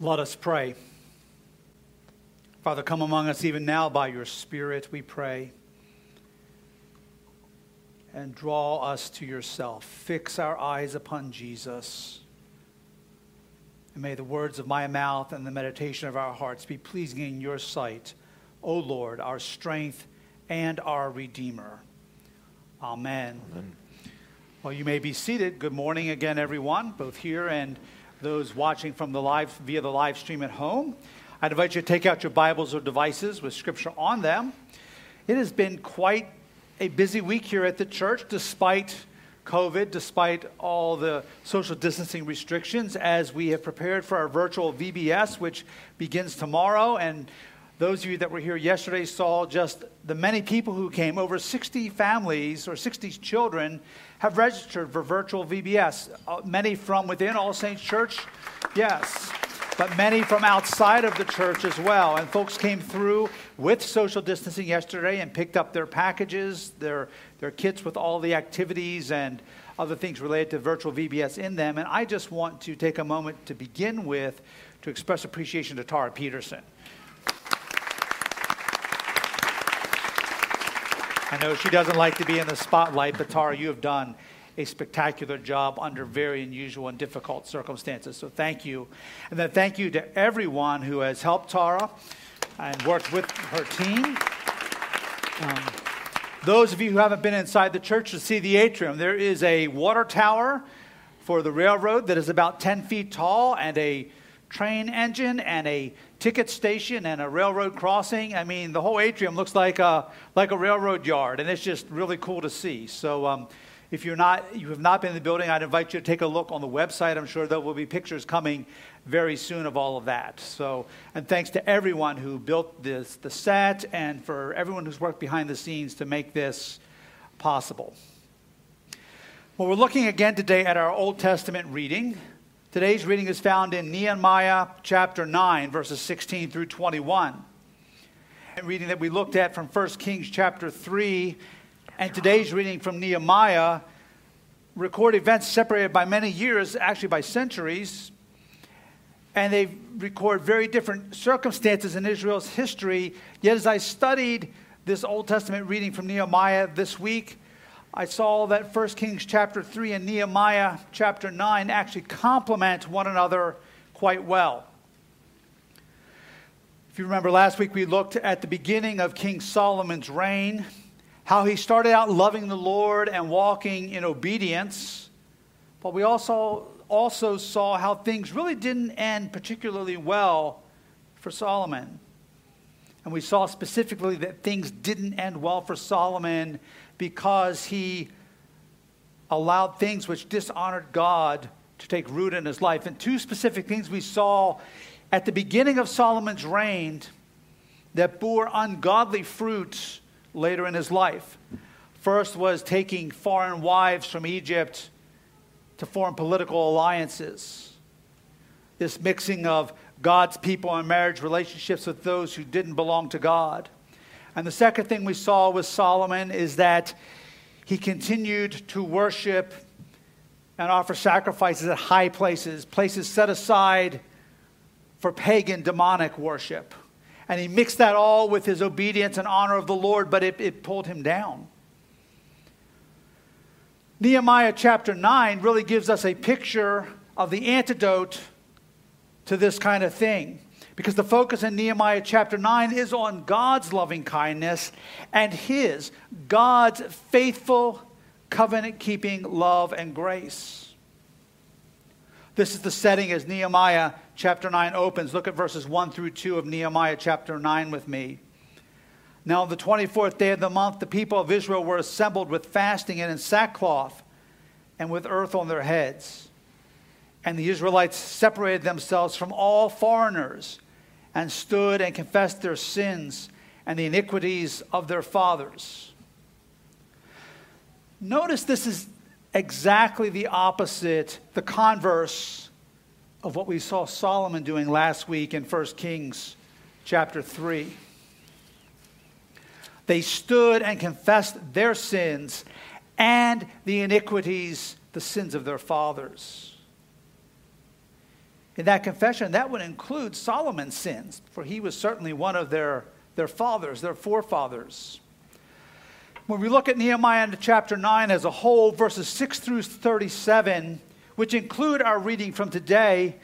Let us pray. Father, come among us even now by your Spirit, we pray. And draw us to yourself. Fix our eyes upon Jesus. And may the words of my mouth and the meditation of our hearts be pleasing in your sight, O Lord, our strength and our Redeemer. Amen. Amen. Well, you may be seated. Good morning again, everyone, both here and those watching from the live via the live stream at home. I'd invite you to take out your Bibles or devices with scripture on them. It has been quite a busy week here at the church, despite COVID, despite all the social distancing restrictions, as we have prepared for our virtual VBS, which begins tomorrow. And those of you that were here yesterday saw just the many people who came. Over 60 families or 60 children have registered for virtual VBS. Uh, many from within All Saints Church, yes, but many from outside of the church as well. And folks came through with social distancing yesterday and picked up their packages, their, their kits with all the activities and other things related to virtual VBS in them. And I just want to take a moment to begin with to express appreciation to Tara Peterson. I know she doesn't like to be in the spotlight, but Tara, you have done a spectacular job under very unusual and difficult circumstances. So thank you. And then thank you to everyone who has helped Tara and worked with her team. Um, those of you who haven't been inside the church to see the atrium, there is a water tower for the railroad that is about 10 feet tall and a train engine and a ticket station and a railroad crossing. I mean, the whole atrium looks like a, like a railroad yard, and it's just really cool to see. So, um, if you're not, you have not been in the building, I'd invite you to take a look on the website. I'm sure there will be pictures coming very soon of all of that. So, and thanks to everyone who built this, the set, and for everyone who's worked behind the scenes to make this possible. Well, we're looking again today at our Old Testament reading. Today's reading is found in Nehemiah chapter 9, verses 16 through 21. A reading that we looked at from 1 Kings chapter 3, and today's reading from Nehemiah record events separated by many years, actually by centuries, and they record very different circumstances in Israel's history. Yet, as I studied this Old Testament reading from Nehemiah this week, I saw that 1 Kings chapter 3 and Nehemiah chapter 9 actually complement one another quite well. If you remember last week, we looked at the beginning of King Solomon's reign, how he started out loving the Lord and walking in obedience. But we also, also saw how things really didn't end particularly well for Solomon. And we saw specifically that things didn't end well for Solomon because he allowed things which dishonored God to take root in his life. And two specific things we saw at the beginning of Solomon's reign that bore ungodly fruits later in his life. First was taking foreign wives from Egypt to form political alliances. This mixing of God's people and marriage relationships with those who didn't belong to God. And the second thing we saw with Solomon is that he continued to worship and offer sacrifices at high places, places set aside for pagan demonic worship. And he mixed that all with his obedience and honor of the Lord, but it, it pulled him down. Nehemiah chapter 9 really gives us a picture of the antidote to this kind of thing because the focus in Nehemiah chapter 9 is on God's loving kindness and His, God's faithful, covenant keeping love and grace. This is the setting as Nehemiah chapter 9 opens. Look at verses 1 through 2 of Nehemiah chapter 9 with me. Now, on the 24th day of the month, the people of Israel were assembled with fasting and in sackcloth and with earth on their heads. And the Israelites separated themselves from all foreigners and stood and confessed their sins and the iniquities of their fathers. Notice this is exactly the opposite, the converse of what we saw Solomon doing last week in 1 Kings chapter 3. They stood and confessed their sins and the iniquities, the sins of their fathers. In that confession, that would include Solomon's sins, for he was certainly one of their, their fathers, their forefathers. When we look at Nehemiah into chapter 9 as a whole, verses 6 through 37, which include our reading from today,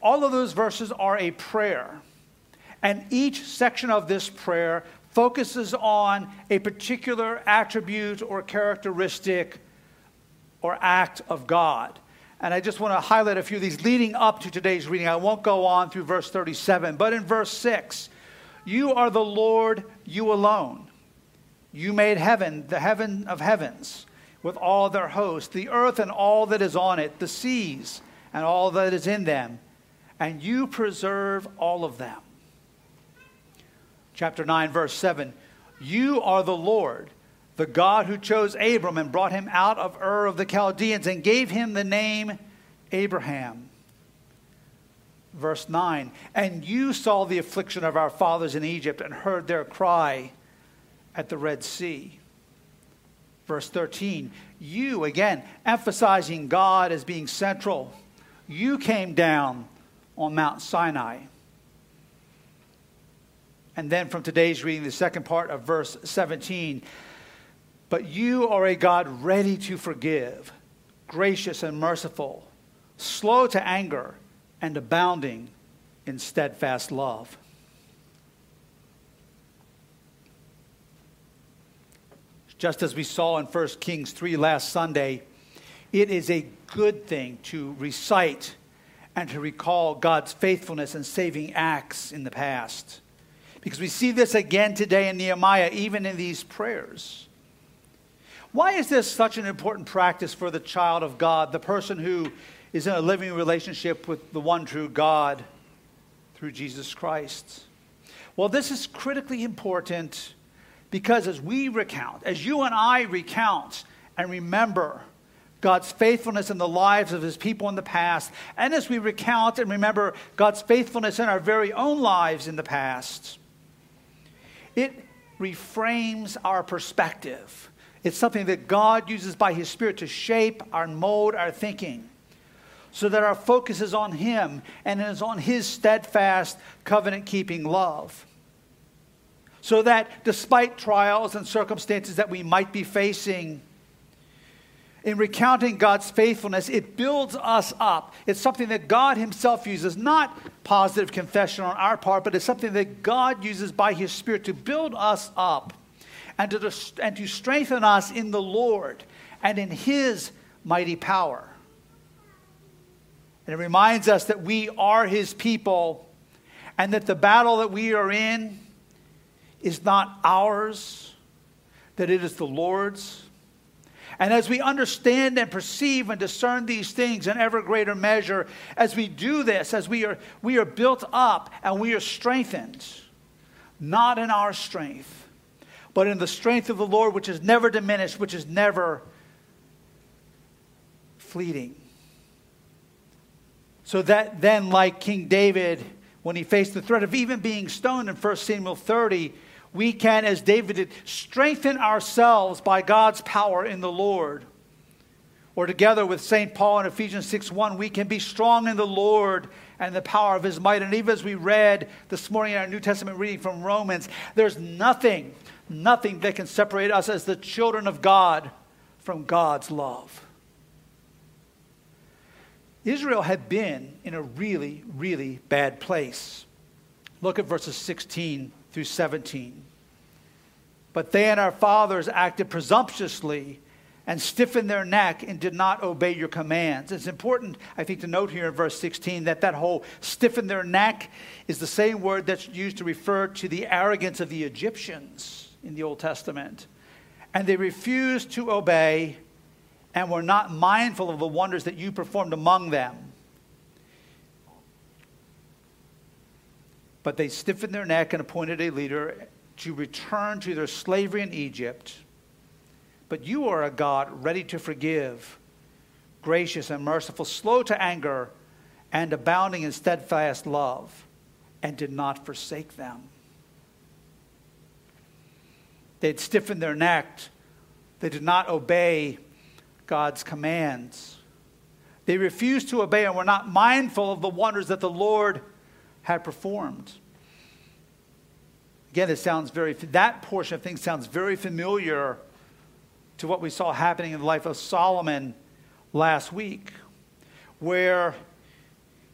all of those verses are a prayer. And each section of this prayer focuses on a particular attribute or characteristic or act of God. And I just want to highlight a few of these leading up to today's reading. I won't go on through verse 37, but in verse 6, you are the Lord, you alone. You made heaven, the heaven of heavens, with all their hosts, the earth and all that is on it, the seas and all that is in them, and you preserve all of them. Chapter 9, verse 7 You are the Lord the God who chose Abram and brought him out of Ur of the Chaldeans and gave him the name Abraham. Verse 9, and you saw the affliction of our fathers in Egypt and heard their cry at the Red Sea. Verse 13, you, again, emphasizing God as being central, you came down on Mount Sinai. And then from today's reading, the second part of verse 17, but you are a God ready to forgive, gracious and merciful, slow to anger, and abounding in steadfast love. Just as we saw in 1 Kings 3 last Sunday, it is a good thing to recite and to recall God's faithfulness and saving acts in the past. Because we see this again today in Nehemiah, even in these prayers. Why is this such an important practice for the child of God, the person who is in a living relationship with the one true God through Jesus Christ? Well, this is critically important because as we recount, as you and I recount and remember God's faithfulness in the lives of his people in the past, and as we recount and remember God's faithfulness in our very own lives in the past, it reframes our perspective it's something that God uses by His Spirit to shape our mold our thinking so that our focus is on Him and is on His steadfast, covenant keeping love. So that despite trials and circumstances that we might be facing, in recounting God's faithfulness, it builds us up. It's something that God Himself uses, not positive confession on our part, but it's something that God uses by His Spirit to build us up and to, and to strengthen us in the Lord and in His mighty power. And it reminds us that we are His people and that the battle that we are in is not ours, that it is the Lord's. And as we understand and perceive and discern these things in ever greater measure, as we do this, as we are, we are built up and we are strengthened, not in our strength, but in the strength of the Lord, which is never diminished, which is never fleeting. So that then, like King David, when he faced the threat of even being stoned in 1 Samuel 30, we can, as David did, strengthen ourselves by God's power in the Lord. Or together with St. Paul in Ephesians 6 1, we can be strong in the Lord and the power of his might. And even as we read this morning in our New Testament reading from Romans, there's nothing nothing that can separate us as the children of God from God's love. Israel had been in a really, really bad place. Look at verses 16 through 17. But they and our fathers acted presumptuously and stiffened their neck and did not obey your commands. It's important, I think, to note here in verse 16 that that whole stiffen their neck is the same word that's used to refer to the arrogance of the Egyptians in the Old Testament. And they refused to obey and were not mindful of the wonders that you performed among them. But they stiffened their neck and appointed a leader to return to their slavery in Egypt. But you are a God ready to forgive, gracious and merciful, slow to anger, and abounding in steadfast love, and did not forsake them. They'd stiffened their neck. They did not obey God's commands. They refused to obey and were not mindful of the wonders that the Lord had performed. Again, it sounds very, that portion of things sounds very familiar to what we saw happening in the life of Solomon last week, where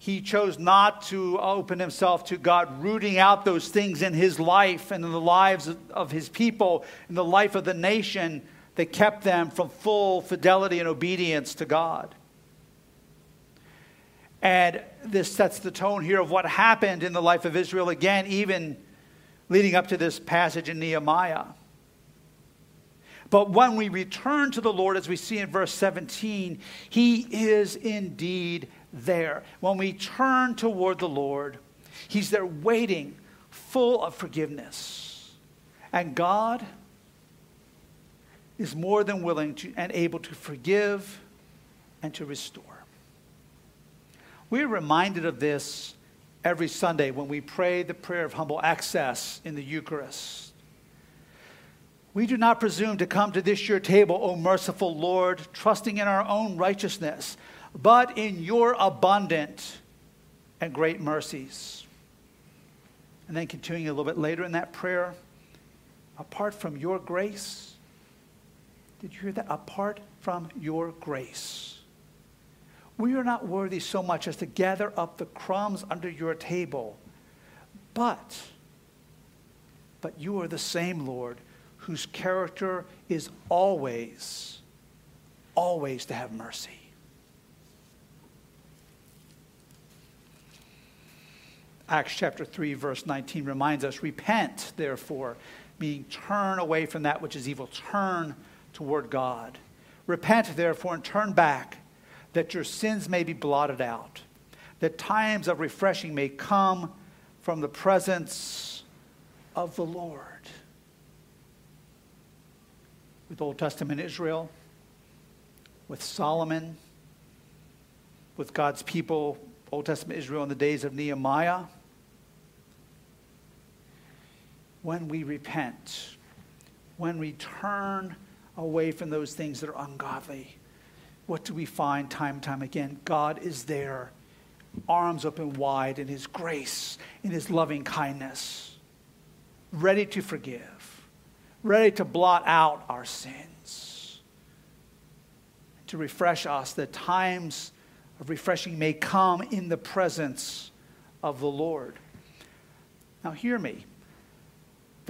he chose not to open himself to God, rooting out those things in his life and in the lives of his people, in the life of the nation that kept them from full fidelity and obedience to God. And this sets the tone here of what happened in the life of Israel again, even leading up to this passage in Nehemiah. But when we return to the Lord, as we see in verse 17, He is indeed there. When we turn toward the Lord, He's there waiting, full of forgiveness. And God is more than willing to, and able to forgive and to restore. We're reminded of this every Sunday when we pray the prayer of humble access in the Eucharist. We do not presume to come to this your table, O merciful Lord, trusting in our own righteousness, but in your abundant and great mercies. And then continuing a little bit later in that prayer, apart from your grace, did you hear that? Apart from your grace, we are not worthy so much as to gather up the crumbs under your table, but, but you are the same, Lord whose character is always, always to have mercy. Acts chapter 3, verse 19 reminds us repent, therefore, meaning turn away from that which is evil, turn toward God. Repent, therefore, and turn back, that your sins may be blotted out, that times of refreshing may come from the presence of the Lord. with Old Testament Israel, with Solomon, with God's people, Old Testament Israel in the days of Nehemiah. When we repent, when we turn away from those things that are ungodly, what do we find time and time again? God is there, arms open wide in His grace, in His loving kindness, ready to forgive ready to blot out our sins, to refresh us, that times of refreshing may come in the presence of the Lord. Now, hear me.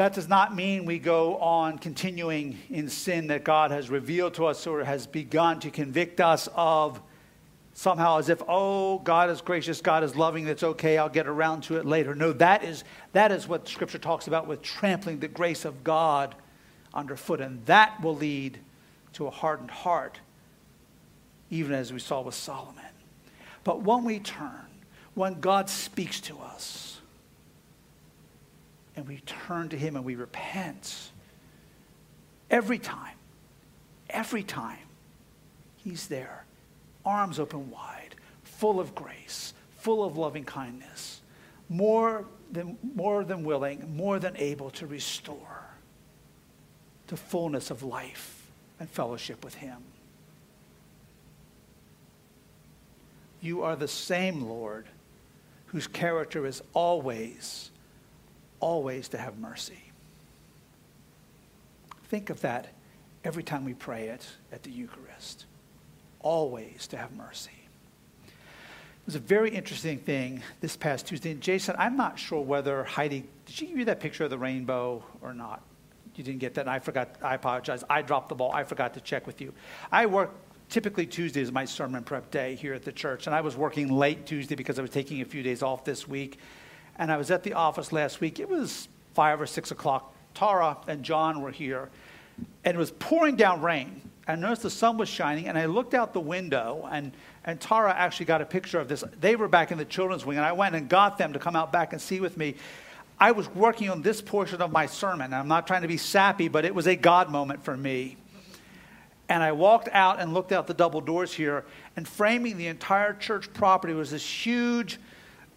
That does not mean we go on continuing in sin that God has revealed to us or has begun to convict us of somehow as if, oh, God is gracious, God is loving, that's okay, I'll get around to it later. No, that is, that is what Scripture talks about with trampling the grace of God underfoot. And that will lead to a hardened heart, even as we saw with Solomon. But when we turn, when God speaks to us, and we turn to Him and we repent, every time, every time, He's there, arms open wide, full of grace, full of loving kindness, more than, more than willing, more than able to restore to fullness of life and fellowship with Him. You are the same Lord whose character is always, always to have mercy. Think of that every time we pray it at the Eucharist. Always to have mercy. It was a very interesting thing this past Tuesday. And Jason, I'm not sure whether Heidi, did she give you that picture of the rainbow or not? you didn't get that, and I forgot. I apologize. I dropped the ball. I forgot to check with you. I work typically Tuesday is my sermon prep day here at the church, and I was working late Tuesday because I was taking a few days off this week. And I was at the office last week. It was five or six o'clock. Tara and John were here, and it was pouring down rain. I noticed the sun was shining, and I looked out the window, and, and Tara actually got a picture of this. They were back in the children's wing, and I went and got them to come out back and see with me. I was working on this portion of my sermon. I'm not trying to be sappy, but it was a God moment for me. And I walked out and looked out the double doors here, and framing the entire church property was this huge,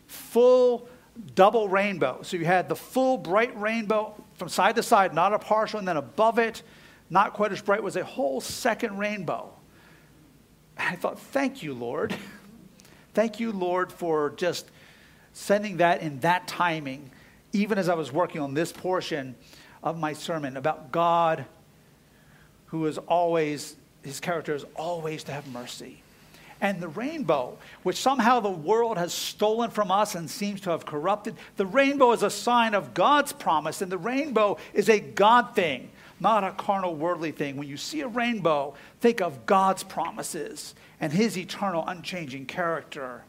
full double rainbow. So you had the full bright rainbow from side to side, not a partial, and then above it, not quite as bright, was a whole second rainbow. I thought, thank you, Lord. Thank you, Lord, for just sending that in that timing, even as I was working on this portion of my sermon about God, who is always, his character is always to have mercy. And the rainbow, which somehow the world has stolen from us and seems to have corrupted, the rainbow is a sign of God's promise, and the rainbow is a God thing, not a carnal, worldly thing. When you see a rainbow, think of God's promises and his eternal, unchanging character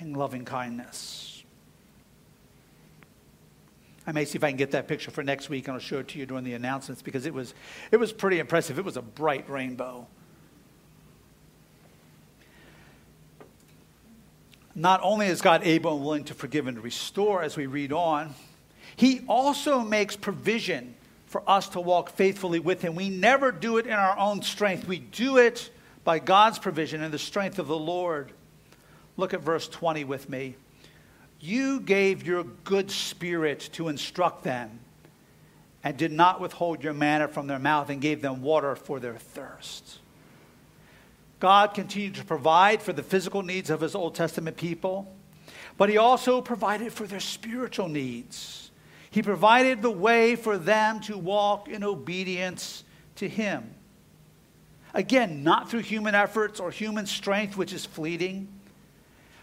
and loving kindness. I may see if I can get that picture for next week and I'll show it to you during the announcements because it was, it was pretty impressive. It was a bright rainbow. Not only is God able and willing to forgive and restore as we read on, He also makes provision for us to walk faithfully with Him. We never do it in our own strength, we do it by God's provision and the strength of the Lord. Look at verse 20 with me. You gave your good spirit to instruct them, and did not withhold your manna from their mouth, and gave them water for their thirst. God continued to provide for the physical needs of his Old Testament people, but he also provided for their spiritual needs. He provided the way for them to walk in obedience to him. Again, not through human efforts or human strength, which is fleeting.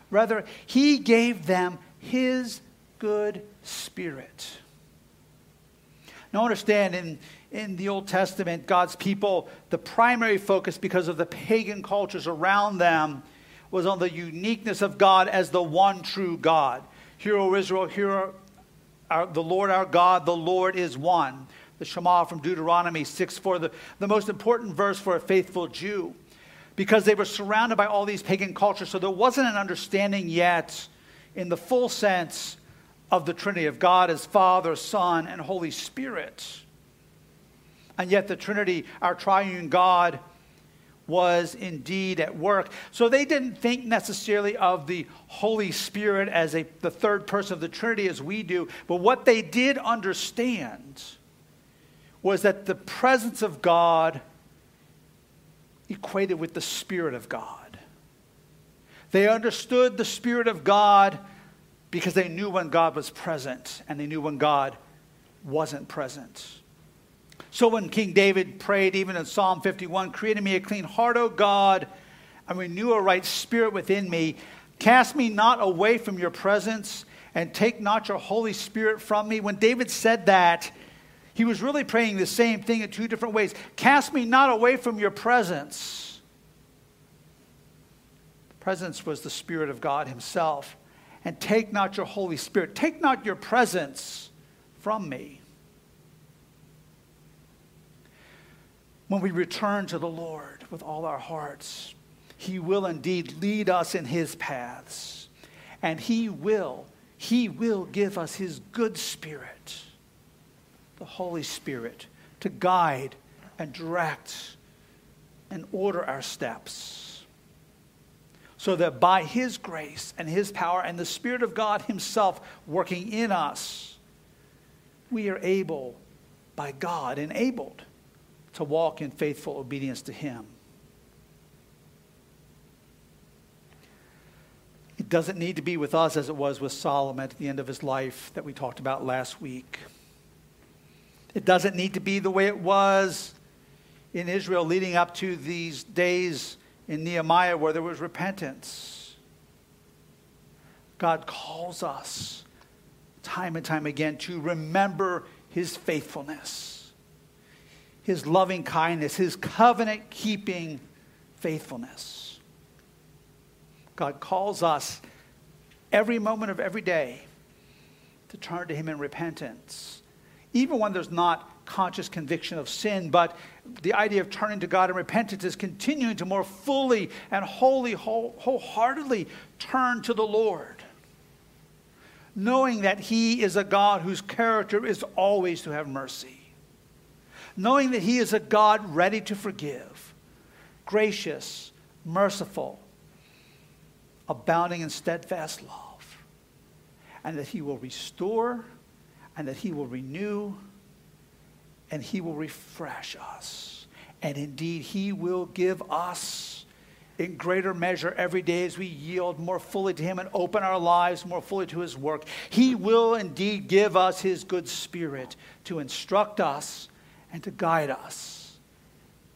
Rather, he gave them his good spirit. Now, understand, in, in the Old Testament, God's people, the primary focus, because of the pagan cultures around them, was on the uniqueness of God as the one true God. Hear, O Israel, hear our, the Lord our God, the Lord is one. The Shema from Deuteronomy 6 4, the, the most important verse for a faithful Jew, because they were surrounded by all these pagan cultures. So there wasn't an understanding yet in the full sense of the Trinity of God as Father, Son, and Holy Spirit. And yet, the Trinity, our triune God, was indeed at work. So they didn't think necessarily of the Holy Spirit as a, the third person of the Trinity as we do, but what they did understand was that the presence of God equated with the Spirit of God. They understood the Spirit of God because they knew when God was present and they knew when God wasn't present. So when King David prayed, even in Psalm 51, create in me a clean heart, O God, and renew a right spirit within me. Cast me not away from your presence, and take not your Holy Spirit from me. When David said that, he was really praying the same thing in two different ways. Cast me not away from your presence presence was the Spirit of God Himself. And take not your Holy Spirit, take not your presence from me. When we return to the Lord with all our hearts, He will indeed lead us in His paths. And He will, He will give us His good Spirit, the Holy Spirit, to guide and direct and order our steps so that by His grace and His power and the Spirit of God Himself working in us, we are able, by God, enabled to walk in faithful obedience to Him. It doesn't need to be with us as it was with Solomon at the end of his life that we talked about last week. It doesn't need to be the way it was in Israel leading up to these days in Nehemiah where there was repentance. God calls us time and time again to remember his faithfulness, his loving kindness, his covenant keeping faithfulness. God calls us every moment of every day to turn to him in repentance, even when there's not conscious conviction of sin, but the idea of turning to God in repentance is continuing to more fully and wholly, whole, wholeheartedly turn to the Lord. Knowing that He is a God whose character is always to have mercy. Knowing that He is a God ready to forgive, gracious, merciful, abounding in steadfast love. And that He will restore and that He will renew and he will refresh us. And indeed, he will give us in greater measure every day as we yield more fully to Him and open our lives more fully to His work. He will indeed give us His good spirit to instruct us and to guide us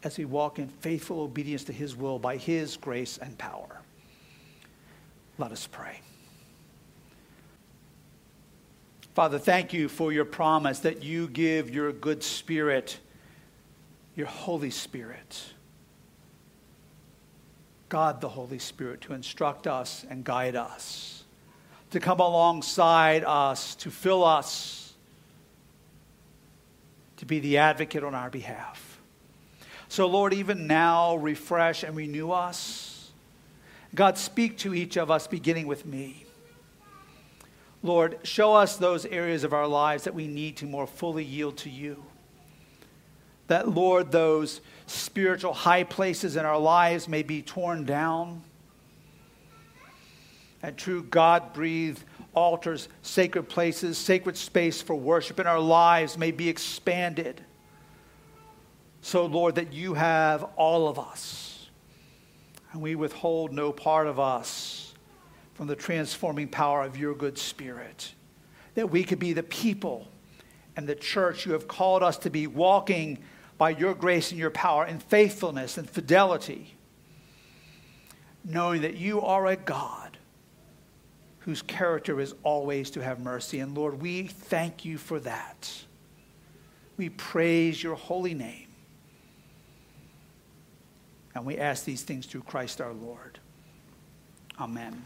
as we walk in faithful obedience to His will by His grace and power. Let us pray. Father, thank you for your promise that you give your good spirit, your Holy Spirit God the Holy Spirit to instruct us and guide us, to come alongside us, to fill us, to be the advocate on our behalf. So, Lord, even now, refresh and renew us. God, speak to each of us, beginning with me. Lord, show us those areas of our lives that we need to more fully yield to you. That, Lord, those spiritual high places in our lives may be torn down. And true God breathed altars, sacred places, sacred space for worship in our lives may be expanded. So, Lord, that you have all of us, and we withhold no part of us from the transforming power of your good spirit. That we could be the people and the church you have called us to be, walking by your grace and your power in faithfulness and fidelity, knowing that you are a God whose character is always to have mercy. And Lord, we thank you for that. We praise your holy name. And we ask these things through Christ our Lord. Amen.